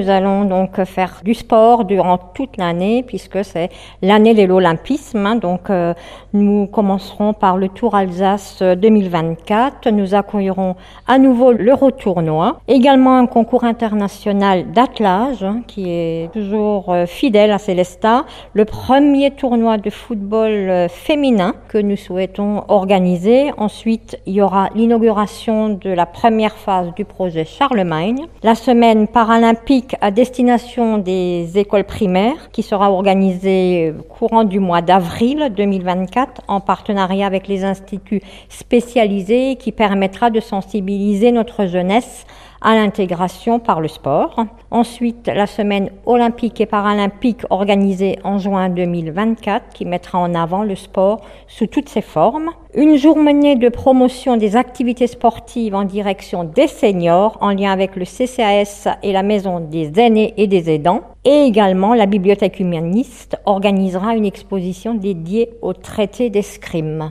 nous allons donc faire du sport durant toute l'année puisque c'est l'année de l'Olympisme. Hein. donc euh, nous commencerons par le Tour Alsace 2024. Nous accueillerons à nouveau l'Eurotournoi. Également un concours international d'attelage hein, qui est toujours euh, fidèle à Célestat. Le premier tournoi de football euh, féminin que nous souhaitons organiser. Ensuite, il y aura l'inauguration de la première phase du projet Charlemagne. La semaine paralympique à destination des écoles primaires qui sera organisée courant du mois d'avril 2024 en partenariat avec les instituts spécialisés qui permettra de sensibiliser notre jeunesse à l'intégration par le sport. Ensuite, la semaine olympique et paralympique organisée en juin 2024 qui mettra en avant le sport sous toutes ses formes. Une journée de promotion des activités sportives en direction des seniors en lien avec le CCAS et la maison des aînés et des aidants. Et également, la bibliothèque humaniste organisera une exposition dédiée au traité d'escrime.